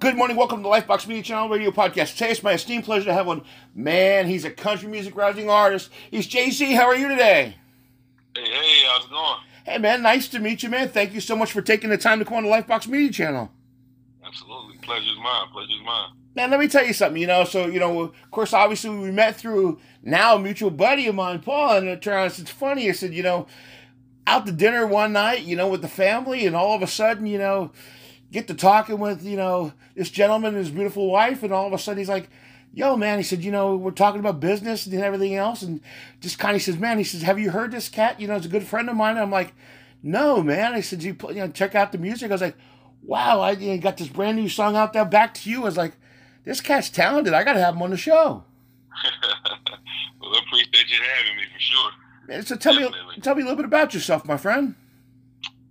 Good morning. Welcome to the Lifebox Media Channel Radio Podcast. Today it's my esteemed pleasure to have one. Man, he's a country music rising artist. He's Ja'Cee. How are you today? Hey, hey, how's it going? Hey, man. Nice to meet you, man. Thank you so much for taking the time to come on the Lifebox Media Channel. Absolutely. Pleasure's mine. Pleasure's mine. Man, let me tell you something. You know, so you know, of course, obviously, we met through now a mutual buddy of mine, Paul, and it turns it's funny. I said, you know, out to dinner one night, you know, with the family, and all of a sudden, you know, get to talking with you know this gentleman and his beautiful wife, and all of a sudden he's like, "Yo, man," he said, "You know, we're talking about business and everything else," and just kind of says, "Man," he says, "Have you heard this cat? You know, it's a good friend of mine." And I'm like, "No, man." I said, "You put, you know, check out the music." I was like, "Wow, I you know, got this brand new song out there. Back to you." I was like, "This cat's talented. I got to have him on the show." well, I appreciate you having me for sure. Man, so tell Definitely. me, tell me a little bit about yourself, my friend.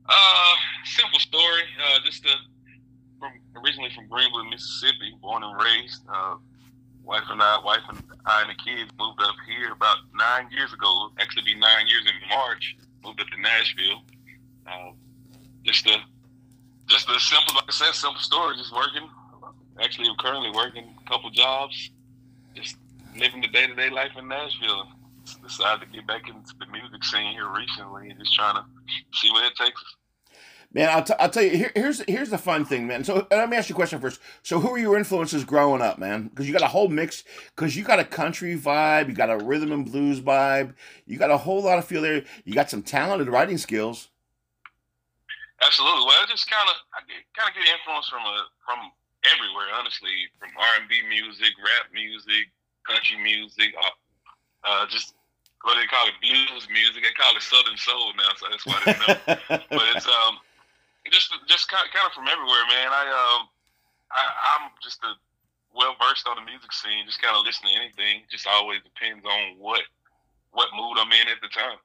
Uh, simple story. Uh, just uh, from originally from Greenwood, Mississippi, born and raised. Uh, wife and I, wife and I and the kids moved up here about nine years ago. Actually, be nine years in March. Moved up to Nashville. Uh, just a, just a simple, like I said, simple story. Just working. Actually, I'm currently working a couple jobs. Just living the day to day life in Nashville. Decided to get back into the music scene here recently and just trying to see where it takes us. Man, I'll, t- I'll tell you. Here, here's here's the fun thing, man. So let me ask you a question first. So who are your influences growing up, man? Because you got a whole mix. Because you got a country vibe, you got a rhythm and blues vibe, you got a whole lot of feel there. You got some talented writing skills. Absolutely. Well, I just kind of, I kind of get influence from a from everywhere, honestly, from R and B music, rap music, country music, uh, uh, just what they call it, blues music. They call it Southern soul now, so that's why they know. but it's um, just just kind of, from everywhere, man. I um, I, I'm just a well versed on the music scene. Just kind of listen to anything. Just always depends on what what mood I'm in at the time.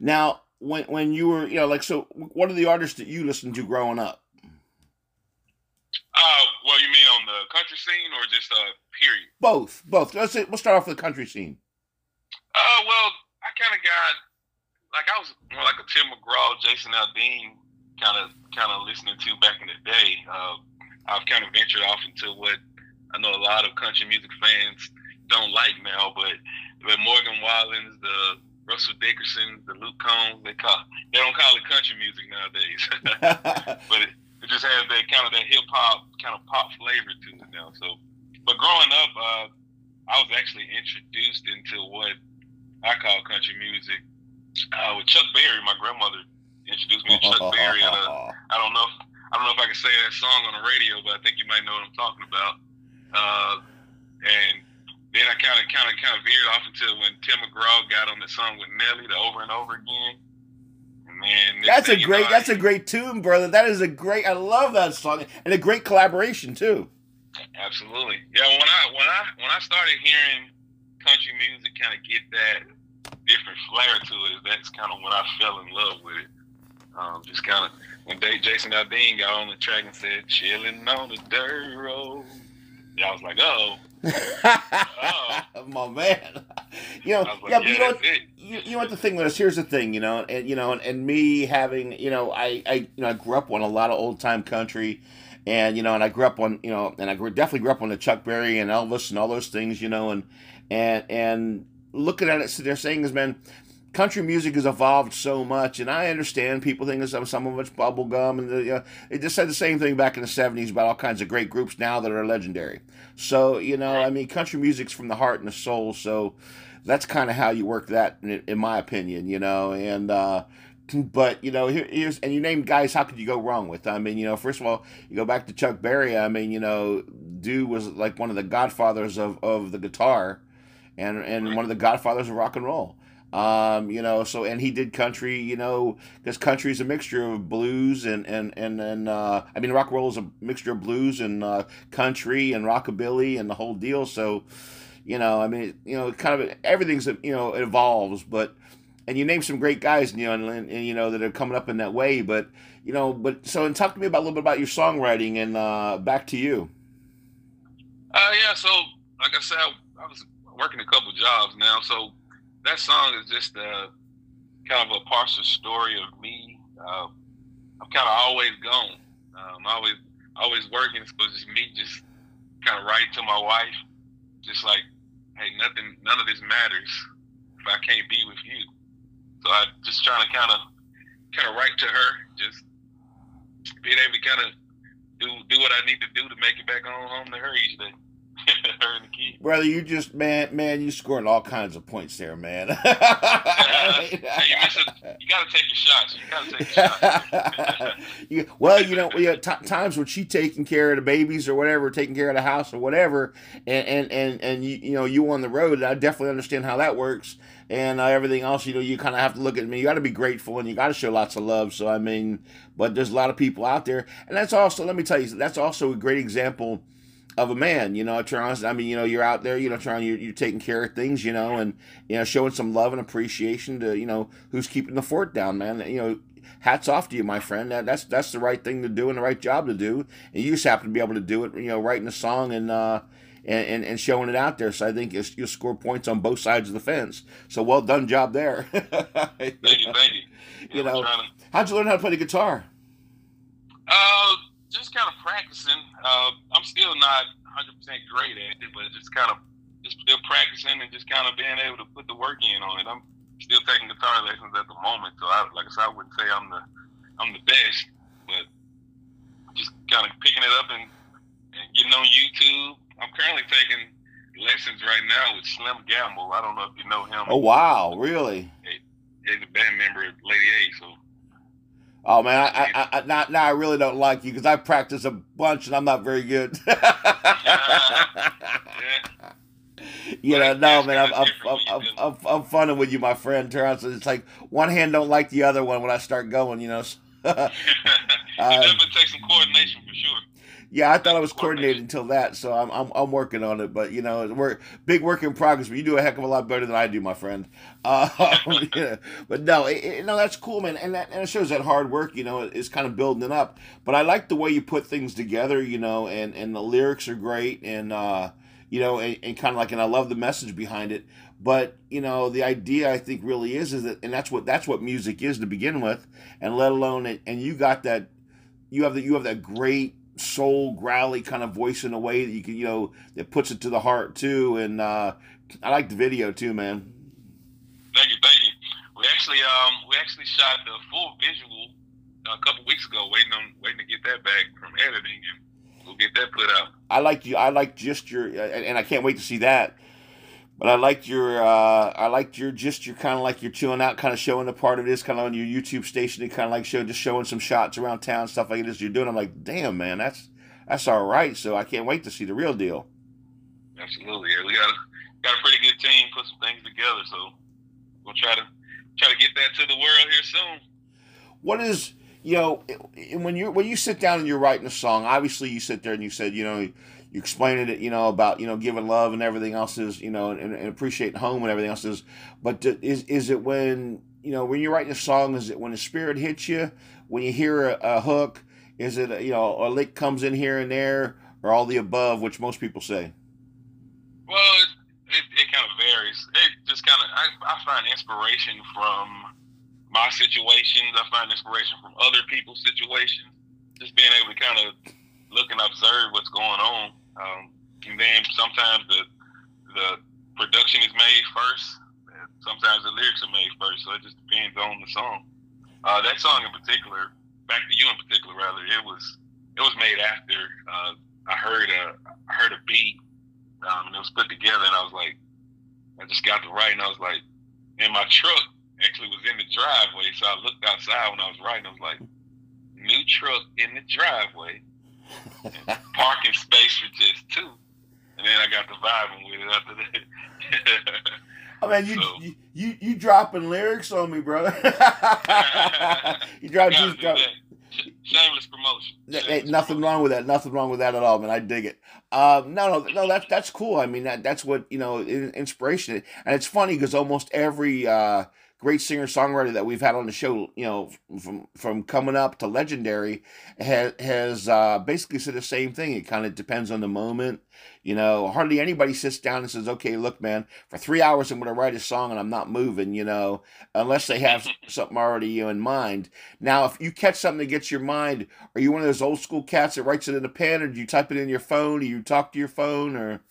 now, when when you were, you know, like, so what are the artists that you listened to growing up? Uh, well, you mean on the country scene or just uh, period? Both, both. Let's say, we'll start off with the country scene. Uh, well, I kind of got like I was more like a Tim McGraw, Jason Aldean kind of kind of listening to back in the day. Uh, I've kind of ventured off into what I know a lot of country music fans don't like now, but the Morgan Wallens, the Russell Dickerson, the Luke Combs, they call they don't call it country music nowadays, but it, it just has that kind of that hip hop kind of pop flavor to it now. So, but growing up, uh, I was actually introduced into what I call country music uh, with Chuck Berry. My grandmother introduced me to Chuck Berry. And, uh, I don't know if I don't know if I can say that song on the radio, but I think you might know what I'm talking about. Uh, and then I kind of kind of kind of veered off until when Tim McGraw got on the song with Nelly, the Over and Over Again. Next that's a thing you great. know, That's I- a great tune, brother. That is a great. I love that song and a great collaboration too. Absolutely. Yeah, when I when I when I started hearing country music kind of get that different flair to it, that's kind of when I fell in love with it. Um, just kind of when Dave Jason Aldean got on the track and said "chilling on the dirt road," yeah, I was like, "Oh, My man. You know, like, yeah, but you know, what, you, you know what the thing is. Here's the thing, you know, and you know, and, and me having, you know, I, I, you know, I grew up on a lot of old time country, and you know, and I grew up on, you know, and I grew, definitely grew up on the Chuck Berry and Elvis and all those things, you know, and and and looking at it, so they're saying is, man, country music has evolved so much, and I understand people think some some of it's bubblegum, and the, uh, they just said the same thing back in the '70s about all kinds of great groups now that are legendary. So you know, I mean, country music's from the heart and the soul, so that's kind of how you work that, in, in my opinion, you know, and. uh but you know, here, here's and you named guys. How could you go wrong with? I mean, you know, first of all, you go back to Chuck Berry. I mean, you know, dude was like one of the godfathers of, of the guitar, and and one of the godfathers of rock and roll. Um, you know, so and he did country, you know, because country is a mixture of blues and and and and uh, I mean, rock and roll is a mixture of blues and uh, country and rockabilly and the whole deal. So, you know, I mean, you know, kind of everything's you know evolves, but and you name some great guys, you know, and, and, and you know that are coming up in that way, but you know, but so and talk to me about a little bit about your songwriting and uh, back to you. Uh, yeah. So, like I said, I was working a couple jobs now, so that song is just uh, kind of a partial story of me. Uh, I'm kind of always gone. Um, I always always working, so it's just me just kind of writing to my wife, just like, hey, nothing, none of this matters if I can't be with you. So I just trying to kind of, kind of write to her, just being able to kind of do do what I need to do to make it back on home to her each day. her and the kid. Brother, you just man, man, you scoring all kinds of points there, man. uh, hey, you, a, you, gotta take your shots. You gotta take your shots. you, well, you know, we t- times when she taking care of the babies or whatever, taking care of the house or whatever, and and and, and you you know you on the road. I definitely understand how that works and uh, everything else. You know, you kind of have to look at me. You got to be grateful and you got to show lots of love. So I mean, but there's a lot of people out there, and that's also let me tell you, that's also a great example of a man, you know, trying. I mean, you know, you're out there, you know, trying. You're, you're taking care of things, you know, and you know, showing some love and appreciation to, you know, who's keeping the fort down, man. You know, hats off to you, my friend. That, that's that's the right thing to do and the right job to do. And you just happen to be able to do it, you know, writing a song and uh, and, and, and showing it out there. So I think you'll, you'll score points on both sides of the fence. So well done job there. thank you, thank you. You know, to... how'd you learn how to play the guitar? Uh, just kind of practicing. Uh, I'm still not 100 percent great at it, but just kind of just still practicing and just kind of being able to put the work in on it. I'm still taking guitar lessons at the moment, so I, like I said, I wouldn't say I'm the I'm the best, but just kind of picking it up and, and getting on YouTube I'm currently taking lessons right now with Slim Gamble. I don't know if you know him. Oh wow, really? He's a band member at Lady A. So. Oh man, I, I, I now, now I really don't like you because I practice a bunch and I'm not very good. you know, no man, I'm I'm, I'm, I'm, I'm, I'm funning with you, my friend Terrence. It's like one hand don't like the other one when I start going. You know. it um, definitely takes some coordination for sure. Yeah, I thought I was coordinated until that, so I'm, I'm, I'm working on it. But you know, we're big work in progress. But you do a heck of a lot better than I do, my friend. Uh, yeah. But no, it, it, no, that's cool, man, and that and it shows that hard work. You know, is kind of building it up. But I like the way you put things together. You know, and and the lyrics are great, and uh, you know, and, and kind of like, and I love the message behind it. But you know, the idea I think really is is that, and that's what that's what music is to begin with, and let alone it. And you got that, you have that you have that great soul growly kind of voice in a way that you can you know that puts it to the heart too. And uh i like the video too man. Thank you thank you. We actually um we actually shot the full visual a couple weeks ago waiting on waiting to get that back from editing and we'll get that put out. I like you i like just your and i can't wait to see that but I liked your, uh, I liked your just your kind of like you're chilling out, kind of showing the part of this, kind of on your YouTube station, and kind of like show just showing some shots around town, stuff like this. You're doing. I'm like, damn, man, that's that's all right. So I can't wait to see the real deal. Absolutely, yeah. We got a got a pretty good team, put some things together. So we'll try to try to get that to the world here soon. What is you know when you when you sit down and you're writing a song? Obviously, you sit there and you said you know you explained it, you know, about you know giving love and everything else is, you know, and, and appreciating home and everything else is. But is is it when you know when you're writing a song? Is it when the spirit hits you? When you hear a, a hook? Is it you know a lick comes in here and there, or all the above, which most people say? Well, it, it, it kind of varies. It just kind of I, I find inspiration from my situations. I find inspiration from other people's situations. Just being able to kind of look and observe what's going on um, and then sometimes the the production is made first. Sometimes the lyrics are made first, so it just depends on the song. Uh, that song in particular, back to you in particular, rather, it was it was made after uh, I heard a I heard a beat um, and it was put together, and I was like, I just got to write, and I was like, and my truck actually was in the driveway, so I looked outside when I was writing, I was like, new truck in the driveway parking space for just two. And then I got the vibing with it after that. I mean, you, so, you, you you dropping lyrics on me, brother. you drop, just drop. Shameless promotion. Shameless hey, nothing promotion. wrong with that. Nothing wrong with that at all, man. I dig it. Um, no, no, no. That's that's cool. I mean, that that's what you know, inspiration. And it's funny because almost every uh, great singer songwriter that we've had on the show, you know, from from coming up to legendary, has has uh, basically said the same thing. It kind of depends on the moment. You know, hardly anybody sits down and says, "Okay, look, man, for three hours I'm going to write a song and I'm not moving." You know, unless they have something already you know, in mind. Now, if you catch something that gets your mind, are you one of those old school cats that writes it in a pen, or do you type it in your phone? Do you talk to your phone, or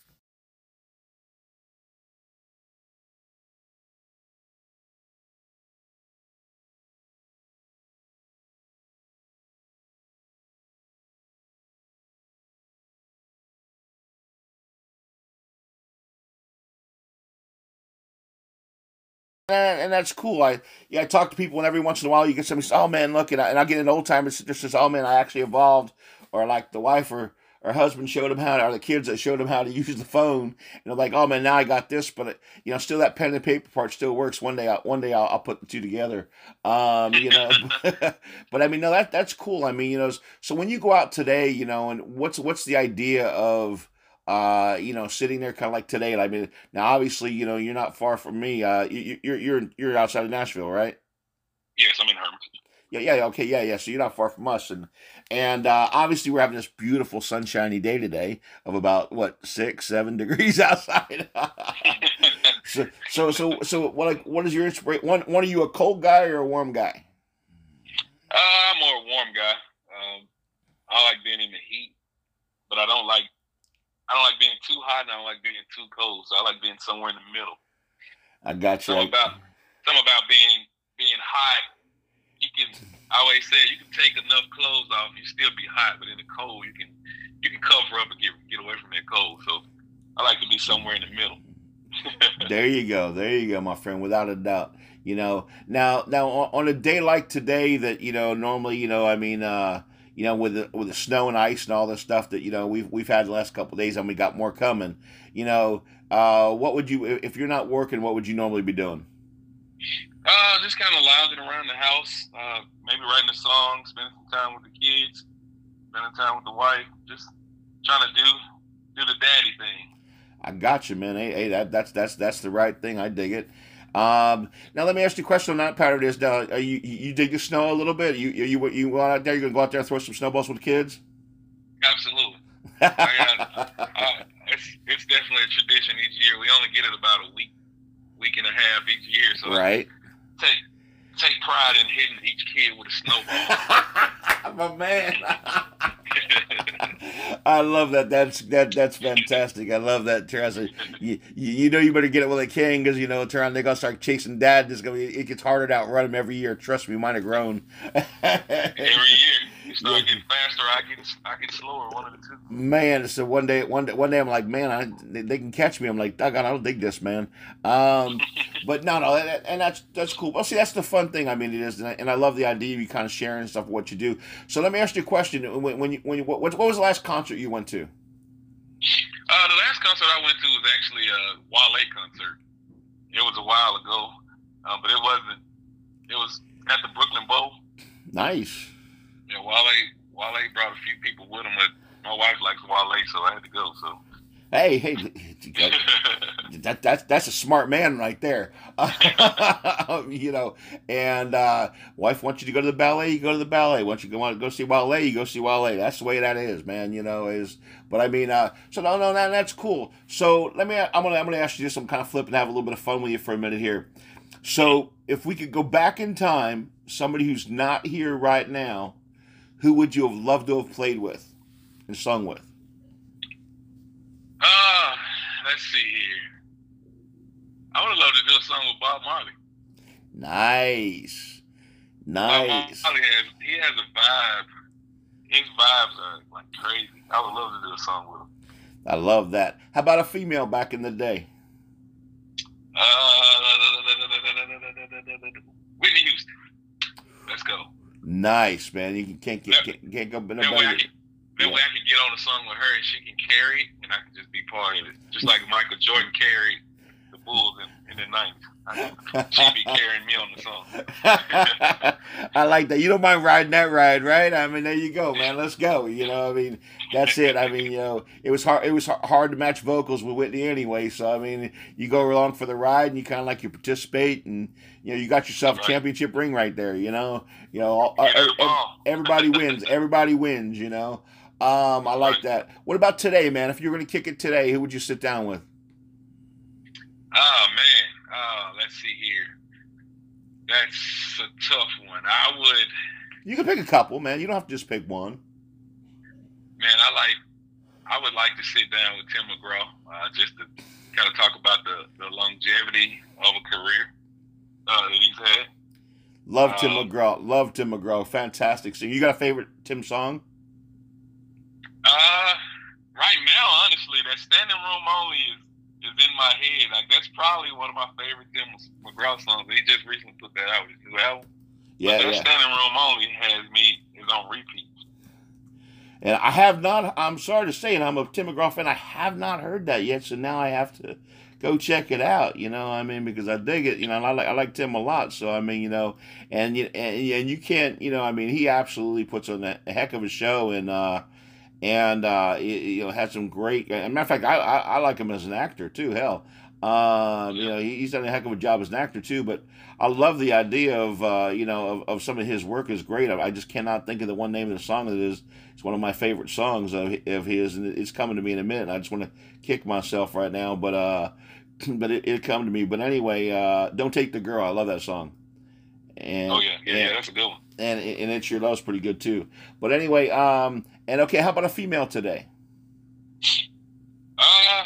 and, and that's cool. I yeah, I talk to people, and every once in a while you get somebody says, "Oh man, look," and I, and I get an old timer that says, "Oh man, I actually evolved," or like the wife or or husband showed them how, to, or the kids that showed them how to use the phone, and they're like, "Oh man, now I got this," but you know, still that pen and paper part still works. One day, I, one day I'll, I'll put the two together. Um, you know, but I mean, no, that that's cool. I mean, you know, so when you go out today, you know, and what's what's the idea of uh, you know, sitting there kind of like today. I mean, now obviously, you know, you're not far from me. Uh, you, you're you're you're outside of Nashville, right? Yes, I'm in Hermitage. Yeah, yeah, okay, yeah, yeah. So you're not far from us, and and uh, obviously we're having this beautiful sunshiny day today of about what six, seven degrees outside. so, so, so, so, what? Like, what is your inspiration? One, one, are you a cold guy or a warm guy? Uh, I'm more a warm guy. Um, I like being in the heat, but I don't like I don't like being too hot, and I don't like being too cold. So I like being somewhere in the middle. I got you. Something about something about being being hot. You can I always say you can take enough clothes off, you still be hot, but in the cold you can you can cover up and get get away from that cold. So I like to be somewhere in the middle. there you go. There you go, my friend. Without a doubt. You know, now now on a day like today, that you know normally, you know, I mean, uh, you know, with the with the snow and ice and all this stuff that you know we've we've had the last couple days, and we got more coming. You know, uh, what would you if you're not working? What would you normally be doing? Uh, just kind of lounging around the house, uh, maybe writing a song, spending some time with the kids, spending time with the wife, just trying to do do the daddy thing. I got you, man. Hey, hey, that that's that's that's the right thing. I dig it. Um, now let me ask you a question on that part of this. Now, are you you dig the snow a little bit? You you you go out there? You gonna go out there and throw some snowballs with the kids? Absolutely. I got, uh, it's, it's definitely a tradition each year. We only get it about a week, week and a half each year. So right. Take take pride in hitting each kid with a snowball. My man. I love that. That's that. That's fantastic. I love that, Teresa. You, you know you better get it while they can because you know turn they're gonna start chasing dad. It's gonna be, it gets harder to outrun them every year. Trust me, mine have grown. every year, you start yeah. getting faster. I get I get slower. One of the two. Man, so one day, one day, one day, I'm like, man, I, they, they can catch me. I'm like, I don't dig this, man. Um, but no, no, and that's that's cool. Well, see, that's the fun thing. I mean, it is, and I, and I love the idea of you kind of sharing stuff what you do. So let me ask you a question. When, when you when you, what, what was the last concert you went to? Uh, the last concert I went to was actually a Wale concert. It was a while ago, um, but it wasn't. It was at the Brooklyn Bowl. Nice. Yeah, Wale Wale brought a few people with him, but my wife likes Wale, so I had to go. So Hey, hey, that, that's that's a smart man right there. you know, and uh, wife wants you to go to the ballet, you go to the ballet. Once you go want to go see Wale, you go see Wale. That's the way that is, man. You know, is but I mean, uh, so no, no, that, that's cool. So let me, I'm gonna, I'm gonna ask you this. I'm kind of flipping, have a little bit of fun with you for a minute here. So if we could go back in time, somebody who's not here right now, who would you have loved to have played with and sung with? Uh, let's see here. I would love to do a song with Bob Marley. Nice. Nice. Bob Marley has, he has a vibe. His vibes are like crazy. I would love to do a song with him. I love that. How about a female back in the day? Uh, Whitney Houston. Let's go. Nice, man. You can't get can't, can't go nobody. That yeah. way I can get on a song with her and she can carry and I can just be part of it. Just like Michael Jordan carried the Bulls in, in the 90s. She'd be carrying me on the song. I like that. You don't mind riding that ride, right? I mean, there you go, man. Let's go. You know, I mean, that's it. I mean, you know, it was hard. It was hard to match vocals with Whitney anyway. So I mean, you go along for the ride, and you kind of like you participate, and you know, you got yourself a championship ring right there. You know, you know, everybody wins. Everybody wins. You know. Um, I like that. What about today, man? If you're going to kick it today, who would you sit down with? Oh man, uh, let's see here. That's a tough one. I would. You can pick a couple, man. You don't have to just pick one. Man, I like. I would like to sit down with Tim McGraw uh, just to kind of talk about the, the longevity of a career uh, that he's had. Love Tim um, McGraw. Love Tim McGraw. Fantastic. So you got a favorite Tim song? Uh, right now, honestly, that standing room only is is in my head. Like that's probably one of my favorite Tim McGraw songs. He just recently put that out his album. Yeah, but yeah. standing room only has me is on repeat. And I have not. I'm sorry to say, and I'm a Tim McGraw fan. I have not heard that yet, so now I have to go check it out. You know, I mean, because I dig it. You know, I like I like Tim a lot. So I mean, you know, and you and, and you can't. You know, I mean, he absolutely puts on a heck of a show, and uh, and uh, you know had some great. As a matter of fact, I, I, I like him as an actor too. Hell, um, you know he's done a heck of a job as an actor too. But I love the idea of uh, you know of, of some of his work is great. I, I, just cannot think of the one name of the song that is. It's one of my favorite songs of, of his, and it's coming to me in a minute. I just want to kick myself right now, but uh, but it it come to me. But anyway, uh, don't take the girl. I love that song. And, oh yeah, yeah, and, yeah, that's a good one. And and it's your love's pretty good too. But anyway, um, and okay, how about a female today? Uh,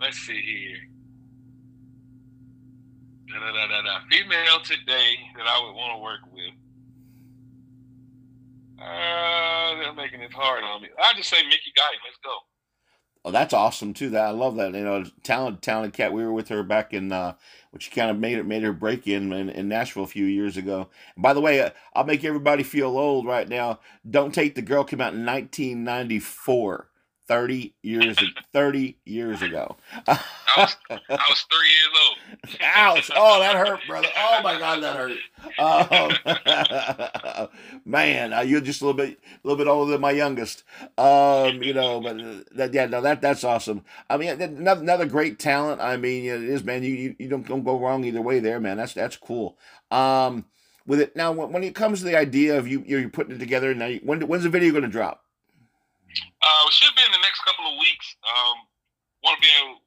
let's see here. Da, da, da, da, Female today that I would want to work with. Uh, they're making it hard on me. I just say Mickey Guyton. Let's go. Oh, that's awesome too. That I love that. You know, talented, talented cat. We were with her back in, uh, which she kind of made it, made her break in, in, in Nashville a few years ago. And by the way, uh, I'll make everybody feel old right now. Don't take the girl came out in 1994. 30 years 30 years ago. I, was, I was three years old. Ouch. Oh, that hurt, brother. Oh, my God, that hurt. Um, man, uh, you're just a little bit a little bit older than my youngest. Um, you know, but uh, that, yeah, no, that that's awesome. I mean, another, another great talent. I mean, it is, man. You, you, you don't, don't go wrong either way there, man. That's that's cool. Um, with it now, when, when it comes to the idea of you, you're putting it together, now, when, when's the video going to drop? Uh, it should be in the next couple of weeks. Um, want to be able to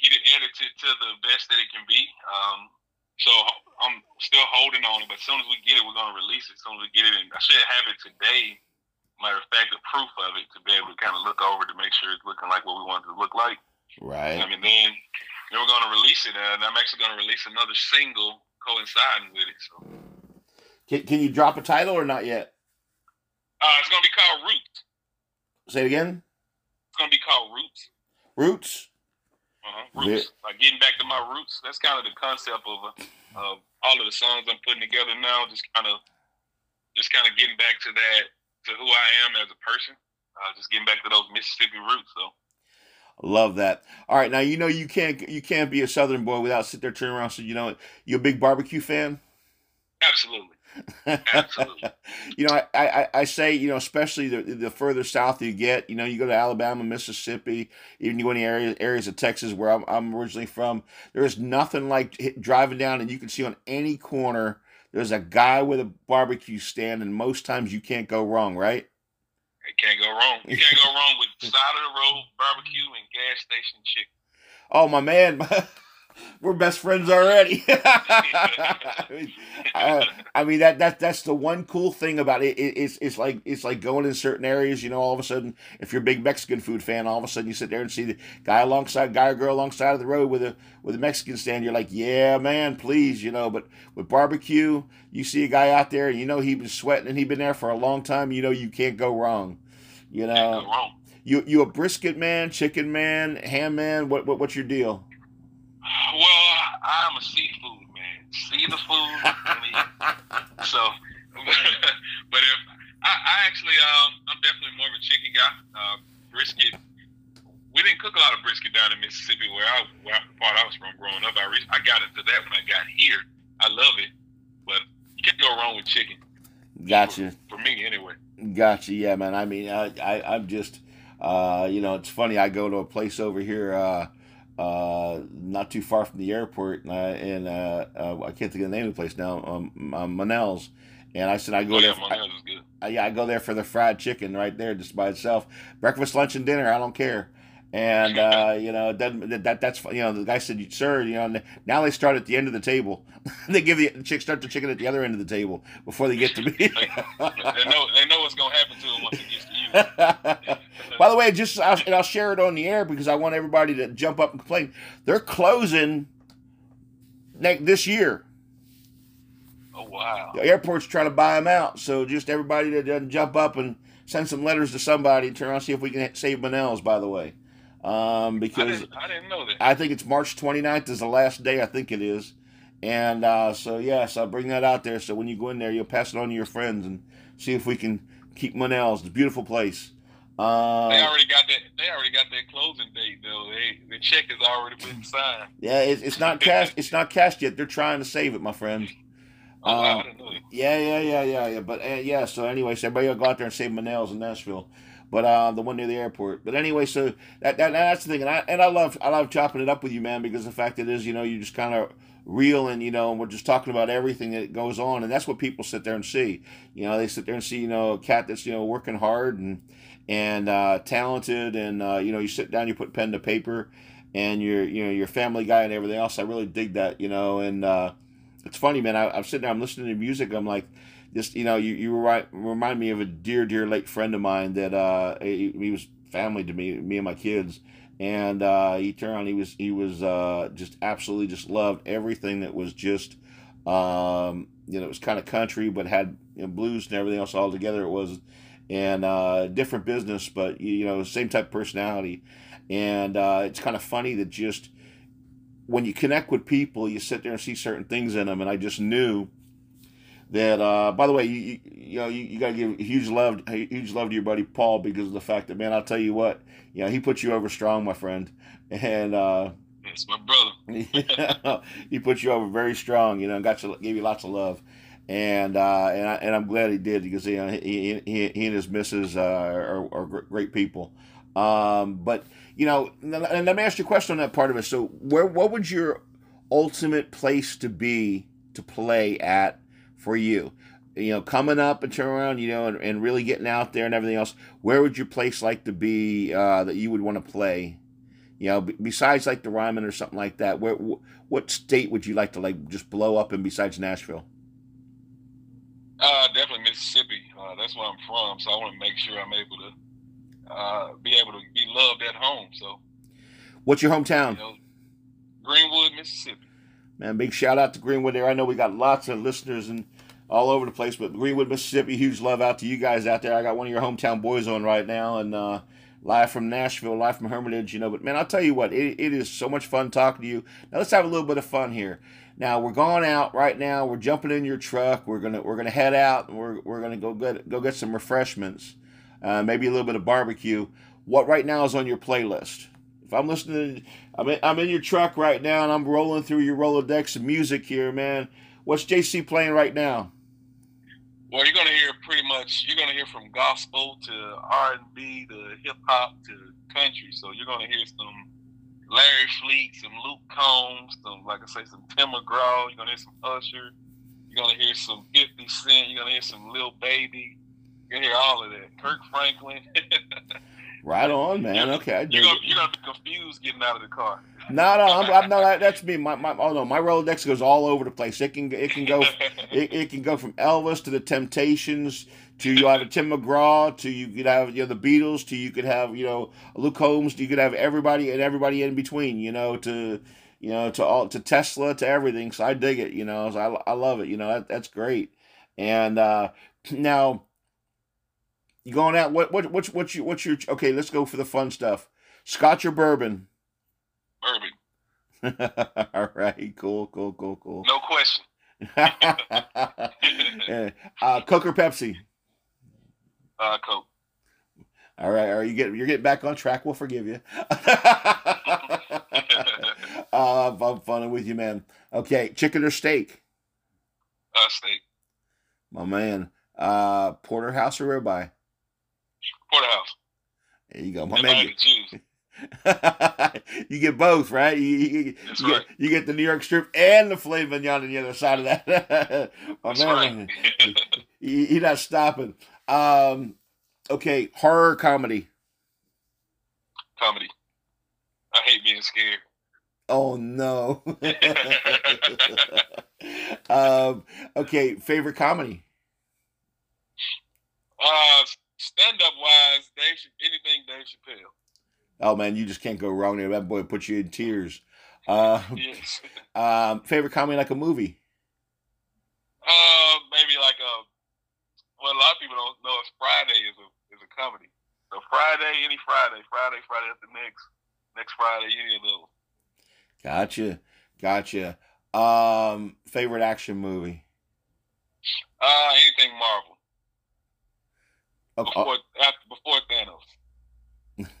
get it edited to the best that it can be. Um, so I'm still holding on it, but as soon as we get it, we're going to release it. As soon as we get it, in, I should have it today. Matter of fact, the proof of it to be able to kind of look over to make sure it's looking like what we want it to look like. Right. I mean, then then we're going to release it, and I'm actually going to release another single coinciding with it. So. Can, can you drop a title or not yet? Uh, it's going to be called Roots. Say it again. It's gonna be called Roots. Roots. Uh-huh. Roots. Like getting back to my roots. That's kind of the concept of uh, all of the songs I'm putting together now. Just kind of, just kind of getting back to that, to who I am as a person. Uh, just getting back to those Mississippi roots. So. Love that. All right, now you know you can't you can't be a Southern boy without sit there turning around. So you know you a big barbecue fan. Absolutely. Absolutely. you know, I, I, I say, you know, especially the, the further south you get, you know, you go to Alabama, Mississippi, even you go any areas, areas of Texas where I'm, I'm originally from, there is nothing like driving down and you can see on any corner, there's a guy with a barbecue stand, and most times you can't go wrong, right? You can't go wrong. You can't go wrong with side of the road barbecue and gas station chicken. Oh, my man. we're best friends already. I, mean, uh, I mean that that that's the one cool thing about it. it. It's it's like it's like going in certain areas. You know, all of a sudden, if you're a big Mexican food fan, all of a sudden you sit there and see the guy alongside guy or girl alongside of the road with a with a Mexican stand. You're like, yeah, man, please, you know. But with barbecue, you see a guy out there, and you know he's been sweating and he's been there for a long time. You know you can't go wrong. You know, you you a brisket man, chicken man, ham man. What what what's your deal? Well, I'm a seafood man. See the food. so, but if I, I actually, um, I'm definitely more of a chicken guy. Uh, brisket, we didn't cook a lot of brisket down in Mississippi where I where I, the part I was from growing up. I re- I got into that when I got here. I love it, but you can't go wrong with chicken. Gotcha. For, for me, anyway. Gotcha. Yeah, man. I mean, I, I I'm just, uh, you know, it's funny. I go to a place over here, uh, uh, not too far from the airport, uh, and uh, uh, I can't think of the name of the place now. Um, uh, Monell's. And I said I go Oh, there. yeah, is good. I, yeah, I go there for the fried chicken right there, just by itself. Breakfast, lunch, and dinner. I don't care. And uh, you know that, that that's you know the guy said, sir, you know now they start at the end of the table. they give the, the chick start the chicken at the other end of the table before they get to me. they know they know what's gonna happen to him once it gets to you. By the way, just I'll, and I'll share it on the air because I want everybody to jump up and complain. They're closing next this year. oh wow. The airport's trying to buy them out. So just everybody that doesn't jump up and send some letters to somebody and turn around and see if we can save Monell's. By the way, um, I because didn't, I didn't know that. I think it's March 29th is the last day. I think it is. And uh, so yes, I'll bring that out there. So when you go in there, you'll pass it on to your friends and see if we can keep Monell's. It's a beautiful place. They already got that. They already got that closing date though. They the check has already been signed. yeah, it, it's not cashed. It's not cashed yet. They're trying to save it, my friend. Oh, Um, I didn't know that. Yeah, yeah, yeah, yeah, yeah. But uh, yeah, so anyway, so everybody go out there and save Monell's in Nashville, but uh, the one near the airport. But anyway, so that, that that's the thing, and I and I love I love chopping it up with you, man, because the fact it is, you know, you just kind of real and you know, and we're just talking about everything that goes on, and that's what people sit there and see. You know, they sit there and see, you know, a cat that's you know working hard and and uh, talented, and uh, you know, you sit down, you put pen to paper, and you're you know, you're family guy and everything else. I really dig that, you know, and. uh it's funny, man. I, I'm sitting there, I'm listening to music. I'm like, just you know, you you remind, remind me of a dear, dear late friend of mine that uh, he, he was family to me, me and my kids, and uh, he turned on. He was he was uh, just absolutely just loved everything that was just, um, you know, it was kind of country, but had you know, blues and everything else all together. It was, and uh, different business, but you know, same type of personality, and uh, it's kind of funny that just when you connect with people, you sit there and see certain things in them, and I just knew that. Uh, by the way, you you, know you, you got to give huge love, huge love to your buddy Paul because of the fact that man, I'll tell you what, you know he put you over strong, my friend, and uh, It's my brother. he put you over very strong, you know, and got you gave you lots of love. And uh, and I, and I'm glad he did because you know, he, he, he and his missus uh, are, are great people. Um, but you know, and let me ask you a question on that part of it. So, where what would your ultimate place to be to play at for you? You know, coming up and turn around, you know, and, and really getting out there and everything else. Where would your place like to be uh, that you would want to play? You know, besides like the Ryman or something like that. Where wh- what state would you like to like just blow up in besides Nashville? Uh, definitely Mississippi. Uh, that's where I'm from, so I want to make sure I'm able to uh, be able to be loved at home. So, What's your you hometown? know, Greenwood, Mississippi. Man, big shout out to Greenwood there. I know we got lots of listeners and all over the place, but Greenwood, Mississippi, huge love out to you guys out there. I got one of your hometown boys on right now, and uh, live from Nashville, live from Hermitage, you know. But man, I'll tell you what, it, it is so much fun talking to you. Now let's have a little bit of fun here. Now we're going out right now. We're jumping in your truck. We're gonna we're gonna head out we're, we're gonna go get go get some refreshments, uh, maybe a little bit of barbecue. What right now is on your playlist? If I'm listening, I'm in, I'm in your truck right now and I'm rolling through your Rolodex of music here, man. What's Ja'Cee playing right now? Well, you're gonna hear pretty much. You're gonna hear from gospel to R and B to hip hop to country. So you're gonna hear some Larry Fleet, some Luke Combs, some like I say, some Tim McGraw. You're gonna hear some Usher. You're gonna hear some 50 Cent. You're gonna hear some Lil Baby. You're gonna hear all of that. Kirk Franklin. Right on, man. Okay, I you're gonna you're gonna be confused getting out of the car. No, no, I'm, I'm no. that- That's me. My, my, oh no, my Rolodex goes all over the place. It can, it can go, it, it can go from Elvis to the Temptations to you have a Tim McGraw to you could have you know the Beatles to you could have you know Luke Holmes. You could have everybody and everybody in between. You know to you know to all to Tesla to everything. So I dig it. You know, so I, I love it. You know that, that's great. And uh, now you going out? What what what's what's your what's your okay? Let's go for the fun stuff. Scotch or bourbon? All right, cool, cool, cool, cool. no question. Uh, Coke or Pepsi? Uh, Coke. All right, all right. You get you're getting back on track. We'll forgive you. uh, I'm funning with you, man. Okay, chicken or steak? Uh, steak. My man. Uh, porterhouse or ribeye? Porterhouse. There you go, my If man. Had to choose. you get both, right? You, you, That's you get, you get the New York strip and the filet mignon on the other side of that. my That's man, right. he, he not stopping. Um, okay, horror comedy. Comedy. I hate being scared. Oh no. um, okay, favorite comedy. Uh, stand up wise, Dave, anything Dave Chappelle. Oh man, you just can't go wrong there. That boy puts you in tears. Uh, Yes. um, favorite comedy like a movie. Uh, maybe like a. Well, a lot of people don't know if Friday is a is a comedy. So Friday, any Friday, Friday, Friday after next, next Friday, any of those. Gotcha, gotcha. Um, favorite action movie. Uh, anything Marvel Okay, before after before Thanos.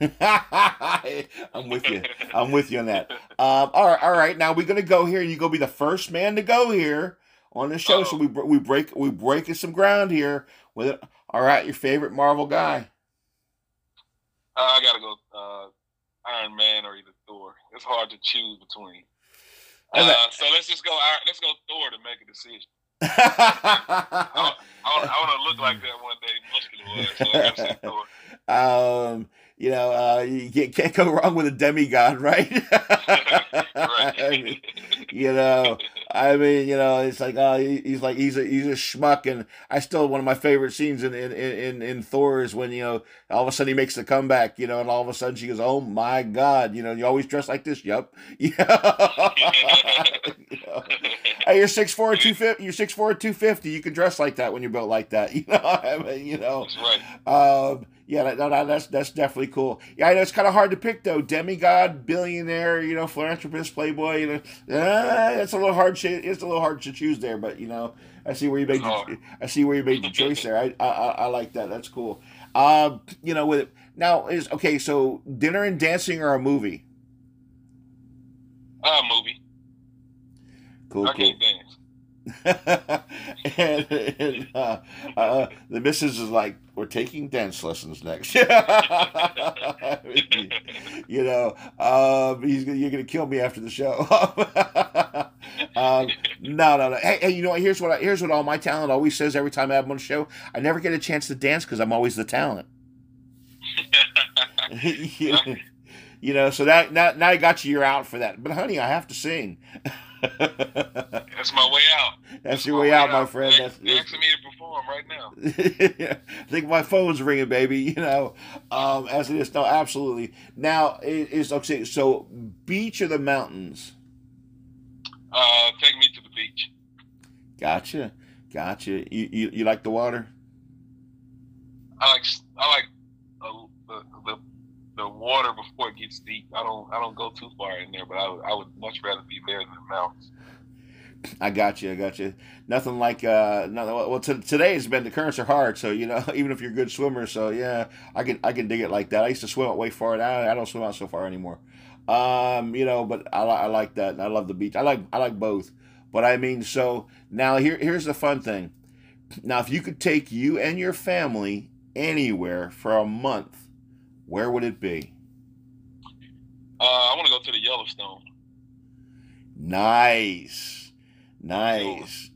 I'm with you. I'm with you on that. Um, all right, all right. Now we're gonna go here, and you go be the first man to go here on the show. So we br- we break we breaking some ground here with it. All right, your favorite Marvel guy. Uh, I gotta go uh, Iron Man or either Thor. It's hard to choose between. I Uh, so let's just go. Let's go Thor to make a decision. I want, I want to look like that one day, muscular. So I gotta say Thor. um, you know, uh, you can't, go wrong with a demigod, right? Right. you know, I mean, you know, it's like, uh, he's like, he's a, he's a schmuck, and I still one of my favorite scenes in in, in in Thor is when you know all of a sudden he makes the comeback, you know, and all of a sudden she goes, "Oh my God," you know, you always dress like this, yup, yeah. You know. Hey, you're six four two fifty. You're six four two fifty. You can dress like that when you're built like that. You know, I mean, you know. That's right. Um, yeah, that, no, that's that's definitely cool. Yeah, I know it's kind of hard to pick though. Demigod, billionaire, you know, philanthropist, playboy. You know, uh, it's a little hard. It's a little hard to choose there, but you know, I see where you made. Oh. The, I see where you made the choice there. I, I I like that. That's cool. Um, you know, with it now is okay. So dinner and dancing or a movie? Uh, movie. Cool, I cool. dance. and, and uh, uh, the missus is like, "We're taking dance lessons next." you know, um, he's gonna- you're gonna kill me after the show. um, no, no, no. Hey, hey, you know what? Here's what I, here's what all my talent always says every time I have on the show. I never get a chance to dance because I'm always the talent. you know, so that now, now I got you. You're out for that. But honey, I have to sing. That's my way out. That's your way out, my friend. That's, that's, asking me to perform right now. I think my phone's ringing, baby. You know, um, as it is. No, absolutely. Now it is okay. So, beach or the mountains? Uh, take me to the beach. Gotcha, gotcha. You you, you like the water? I like I like the water before it gets deep. I don't I don't go too far in there, but I would, I would much rather be there than the mountains. I got you. I got you. Nothing like uh. No, well, t- today has been the currents are hard, so you know even if you're a good swimmer, so yeah, I can I can dig it like that. I used to swim out way far. Now I don't swim out so far anymore. Um, you know, but I, I like that. I love the beach. I like I like both. But I mean, so now here here's the fun thing. Now, if you could take you and your family anywhere for a month, where would it be? Uh, I want to go to the Yellowstone. Nice, nice.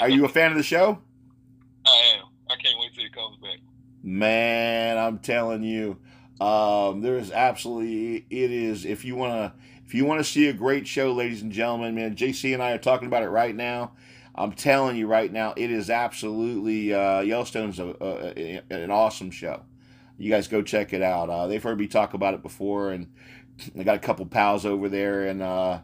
Are you a fan of the show? I am. I can't wait till it comes back. Man, I'm telling you, um, there is absolutely it is. If you wanna, if you wanna see a great show, ladies and gentlemen, man, Ja'Cee and I are talking about it right now. I'm telling you right now, it is absolutely uh, Yellowstone's a, a, a, an awesome show. You guys go check it out. Uh, they've heard me talk about it before, and I got a couple pals over there, and uh,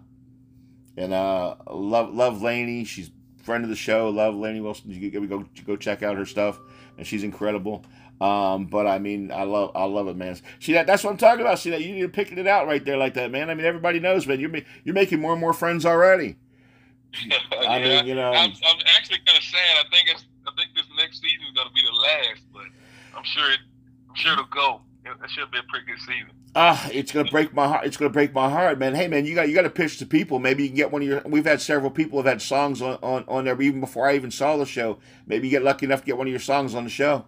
and uh, love love Lainey. She's friend of the show. Love Lainey Wilson. You go go go check out her stuff, and she's incredible. Um, but I mean, I love, I love it, man. See that? That's what I'm talking about. See that? You need to picking it out right there like that, man. I mean, everybody knows, man. You're you're making more and more friends already. I Yeah, mean, you know, I'm, I'm actually kind of sad. I think it's I think this next season is gonna be the last, but I'm sure it sure it'll go. It, it should be a pretty good season. Ah, it's gonna break my heart. It's gonna break my heart, man. Hey, man, you got you got to pitch to people. Maybe you can get one of your. We've had several people have had songs on, on on there even before I even saw the show. Maybe you get lucky enough to get one of your songs on the show.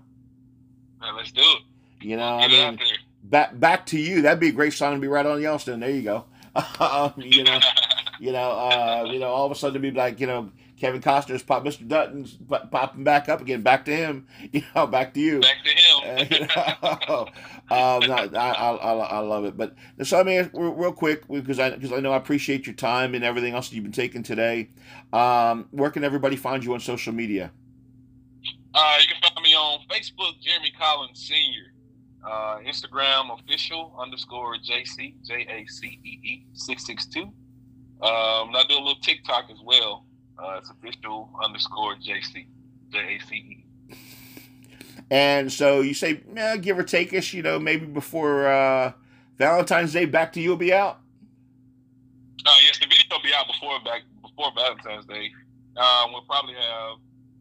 Man, let's do it. You know, Get I mean, back back to you. That'd be a great song to be right on Yellowstone. There you go. Um, you know, you know, uh, you know, all of a sudden it'd be like, you know, Kevin Costner's pop, Mr. Dutton's popping back up again, back to him. You know, back to you. Back to him. um, I, love it. But so I mean, real, real quick, because I because I know I appreciate your time and everything else that you've been taking today. Um, where can everybody find you on social media? Uh, you can find me on Facebook, Jeremy Collins Senior. Uh, Instagram official underscore JC J A C E E six six two. Um, and I do a little TikTok as well. Uh, it's official underscore JC J A C E. And so you say, eh, give or take us, you know, maybe before uh, Valentine's Day, back to you will be out. Uh, yes, the video will be out before back before Valentine's Day. Um, we'll probably have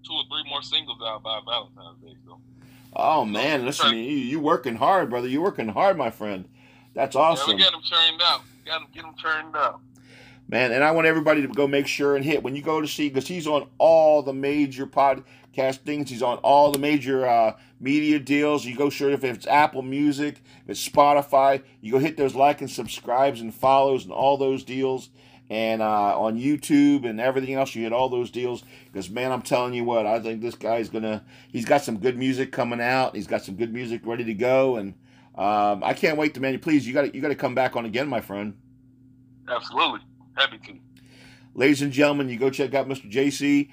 two or three more singles out by Valentine's Day. So Oh man, listen, you you working hard, brother. You working hard, my friend. That's awesome. yeah, we got them turned out. Got them, get them turned out. Man, and I want everybody to go make sure and hit when you go to see because he's on all the major podcast things. He's on all the major uh, media deals. You go sure if it's Apple Music, if it's Spotify, you go hit those like and subscribes and follows and all those deals. And uh, on YouTube and everything else, you hit all those deals because man, I'm telling you what, I think this guy's gonna. He's got some good music coming out. He's got some good music ready to go, and um, I can't wait to man. Please, you got you got to come back on again, my friend. Absolutely, happy to. Ladies and gentlemen, you go check out Mr. Ja'Cee.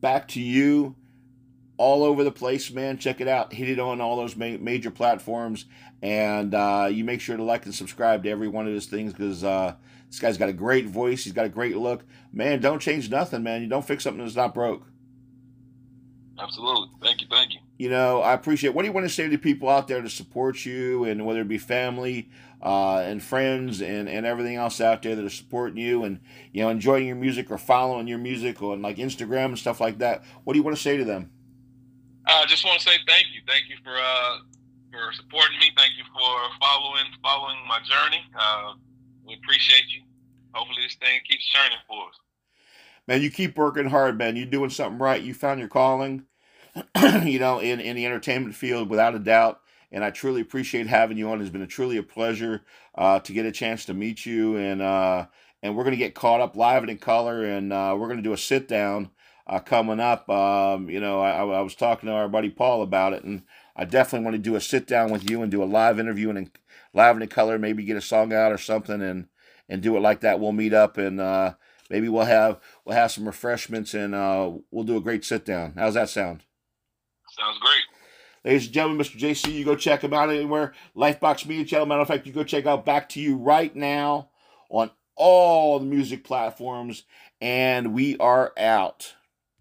Back to you. All over the place, man. Check it out. Hit it on all those ma- major platforms. And uh, you make sure to like and subscribe to every one of his things because uh, this guy's got a great voice. He's got a great look. Man, don't change nothing, man. You don't fix something that's not broke. Absolutely. Thank you. Thank you. You know, I appreciate. What do you want to say to people out there to support you, and whether it be family uh, and friends and, and everything else out there that are supporting you and you know enjoying your music or following your music on like Instagram and stuff like that? What do you want to say to them? I uh, just want to say thank you. Thank you for uh, for supporting me. Thank you for following following my journey. Uh, we appreciate you. Hopefully, this thing keeps churning for us. Man, you keep working hard, man. You're doing something right. You found your calling, you know, in, in the entertainment field without a doubt. And I truly appreciate having you on. It's been a truly a pleasure uh, to get a chance to meet you. And uh, and we're gonna get caught up live and in color, and uh, we're gonna do a sit down uh, coming up. Um, you know, I, I was talking to our buddy Paul about it, and I definitely want to do a sit down with you and do a live interview and in, live and in color. Maybe get a song out or something, and and do it like that. We'll meet up and. Uh, Maybe we'll have we'll have some refreshments and uh, we'll do a great sit down. How's that sound? Sounds great. Ladies and gentlemen, Mr. Ja'Cee, you go check him out anywhere. Lifebox Media Channel. Matter of fact, you go check out Back to You right now on all the music platforms. And we are out.